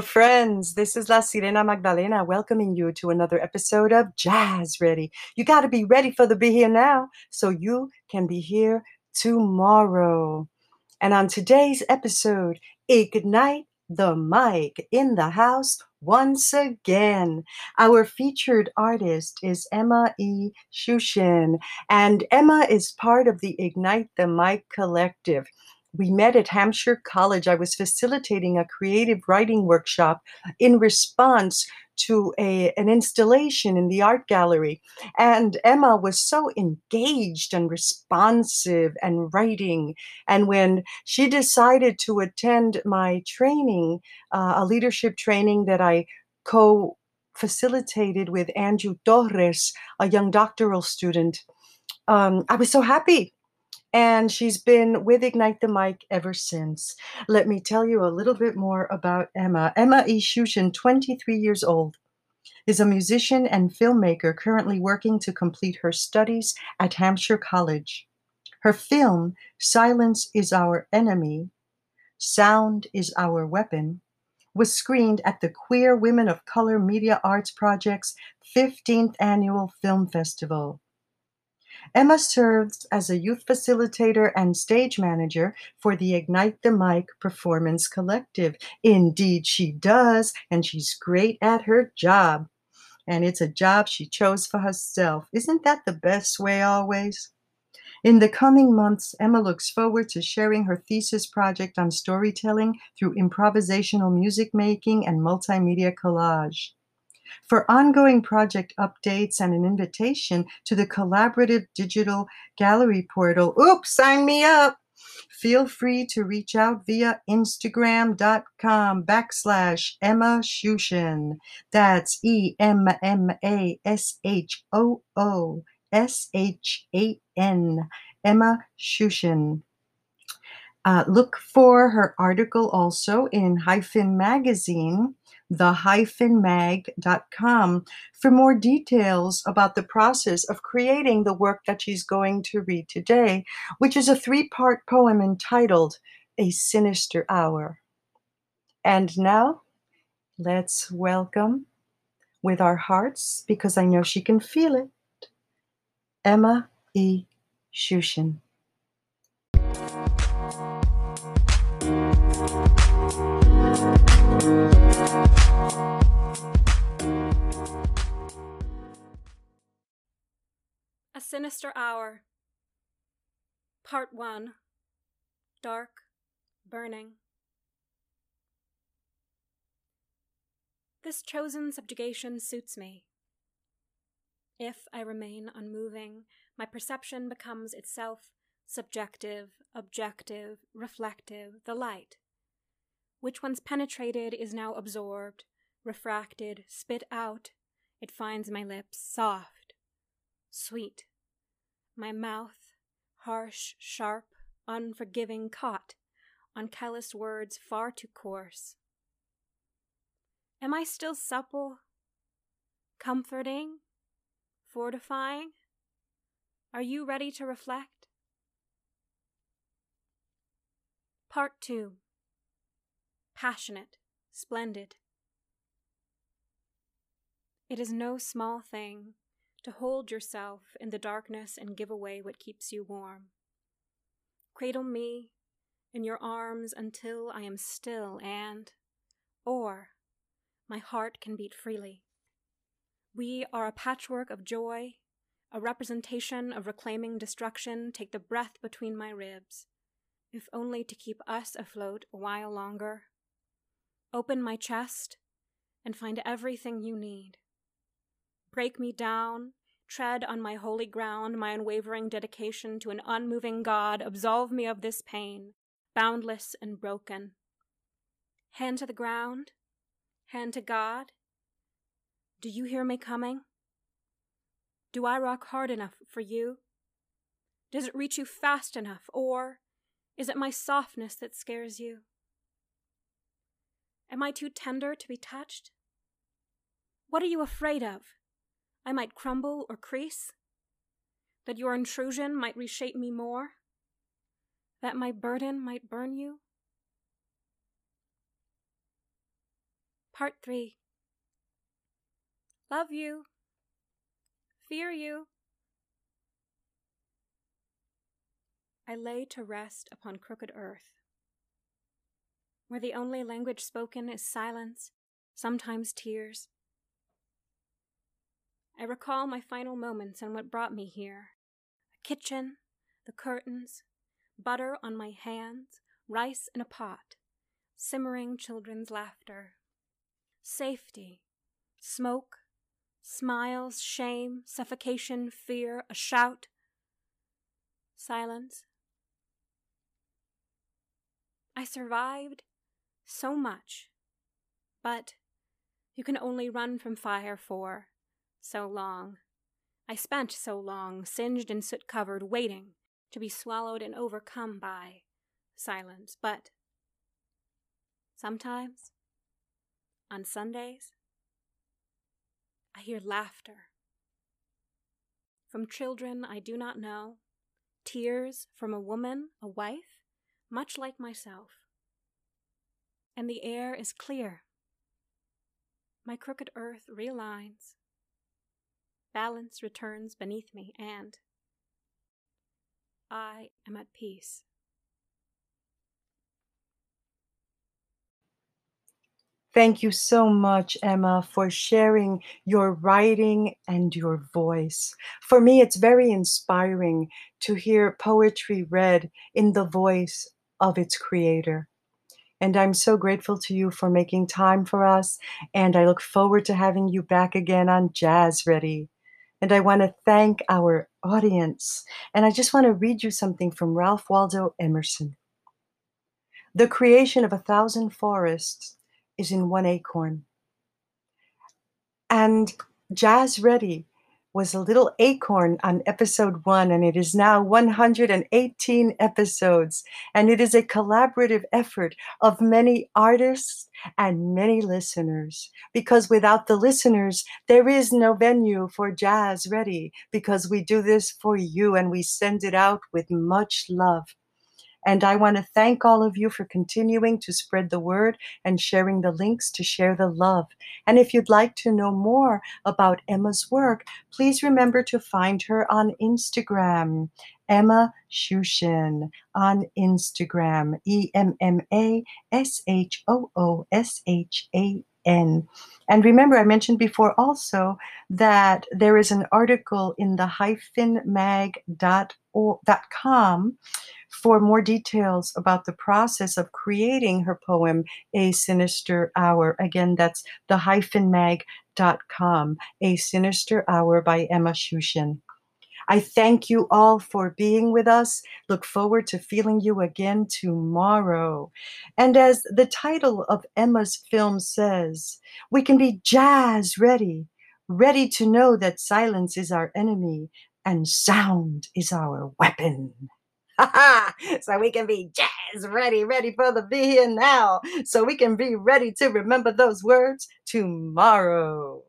Friends. This is La Sirena Magdalena welcoming you to another episode of Jazz Ready. You got to be ready for the Be Here Now so you can be here tomorrow. And on today's episode, Ignite the Mic in the house once again. Our featured artist is Emma E. Shooshan, and Emma is part of the Ignite the Mic collective we met at Hampshire College. I was facilitating a creative writing workshop in response to a, an installation in the art gallery. And Emma was so engaged and responsive and writing. And when she decided to attend my training, uh, a leadership training that I co facilitated with Andrew Torres, a young doctoral student, um, I was so happy and she's been with Ignite the Mic ever since. Let me tell you a little bit more about Emma. Emma E. Shooshan, 23 years old, is a musician and filmmaker currently working to complete her studies at Hampshire College. Her film, Silence is Our Enemy, Sound is Our Weapon, was screened at the Queer Women of Color Media Arts Project's 15th Annual Film Festival. Emma serves as a youth facilitator and stage manager for the Ignite the Mic Performance Collective. Indeed, she does, and she's great at her job. And it's a job she chose for herself. Isn't that the best way always? In the coming months, Emma looks forward to sharing her thesis project on storytelling through improvisational music making and multimedia collage. For ongoing project updates and an invitation to the collaborative digital gallery portal, oops, sign me up. Feel free to reach out via Instagram.com backslash Emma Shooshan. That's E M M A S H O O S H A N. Emma Shooshan. Uh, look for her article also in Hyphen Magazine the-mag.com for more details about the process of creating the work that she's going to read today, which is a three-part poem entitled A Sinister Hour. And now, let's welcome with our hearts, because I know she can feel it, Emma E. Shooshan. A Sinister Hour Part 1 Dark, Burning. This chosen subjugation suits me. If I remain unmoving, my perception becomes itself subjective, objective, reflective, the light. Which once penetrated is now absorbed, refracted, spit out. It finds my lips soft, sweet. My mouth, harsh, sharp, unforgiving, caught on callous words far too coarse. Am I still supple, comforting, fortifying? Are you ready to reflect? Part 2 Passionate, splendid. It is no small thing to hold yourself in the darkness and give away what keeps you warm. Cradle me in your arms until I am still and, or, my heart can beat freely. We are a patchwork of joy, a representation of reclaiming destruction. Take the breath between my ribs, if only to keep us afloat a while longer. Open my chest and find everything you need. Break me down, tread on my holy ground, my unwavering dedication to an unmoving God, absolve me of this pain, boundless and broken. Hand to the ground, hand to God. Do you hear me coming? Do I rock hard enough for you? Does it reach you fast enough, or is it my softness that scares you? Am I too tender to be touched? What are you afraid of? I might crumble or crease? That your intrusion might reshape me more? That my burden might burn you? Part 3 Love you. Fear you. I lay to rest upon crooked earth, where the only language spoken is silence, sometimes tears. I recall my final moments and what brought me here a kitchen, the curtains, butter on my hands, rice in a pot, simmering children's laughter, safety, smoke, smiles, shame, suffocation, fear, a shout, silence. I survived so much, but you can only run from fire for so long. I spent so long, singed and soot covered, waiting to be swallowed and overcome by silence. But sometimes, on Sundays, I hear laughter from children I do not know, tears from a woman, a wife, much like myself. And the air is clear. My crooked earth realigns balance returns beneath me, and I am at peace. Thank you so much, Emma, for sharing your writing and your voice. For me, it's very inspiring to hear poetry read in the voice of its creator. And I'm so grateful to you for making time for us. And I look forward to having you back again on Jazz Ready. And I want to thank our audience. And I just want to read you something from Ralph Waldo Emerson. The creation of a thousand forests is in one acorn. And Jazz Ready was a little acorn on episode one, and it is now 118 episodes. And it is a collaborative effort of many artists and many listeners. Because without the listeners, there is no venue for Jazz Ready, because we do this for you and we send it out with much love. And I want to thank all of you for continuing to spread the word and sharing the links to share the love. And if you'd like to know more about Emma's work, please remember to find her on Instagram. Emma Shooshan on Instagram, E M M A S H O O S H A And remember, I mentioned before also that there is an article in the hyphenmag.com for more details about the process of creating her poem, A Sinister Hour. Again, that's the hyphenmag.com, A Sinister Hour by Emma Shooshan. I thank you all for being with us. Look forward to feeling you again tomorrow. And as the title of Emma's film says, we can be jazz ready, ready to know that silence is our enemy and sound is our weapon. so we can be jazz ready, ready for the be here now. So we can be ready to remember those words tomorrow.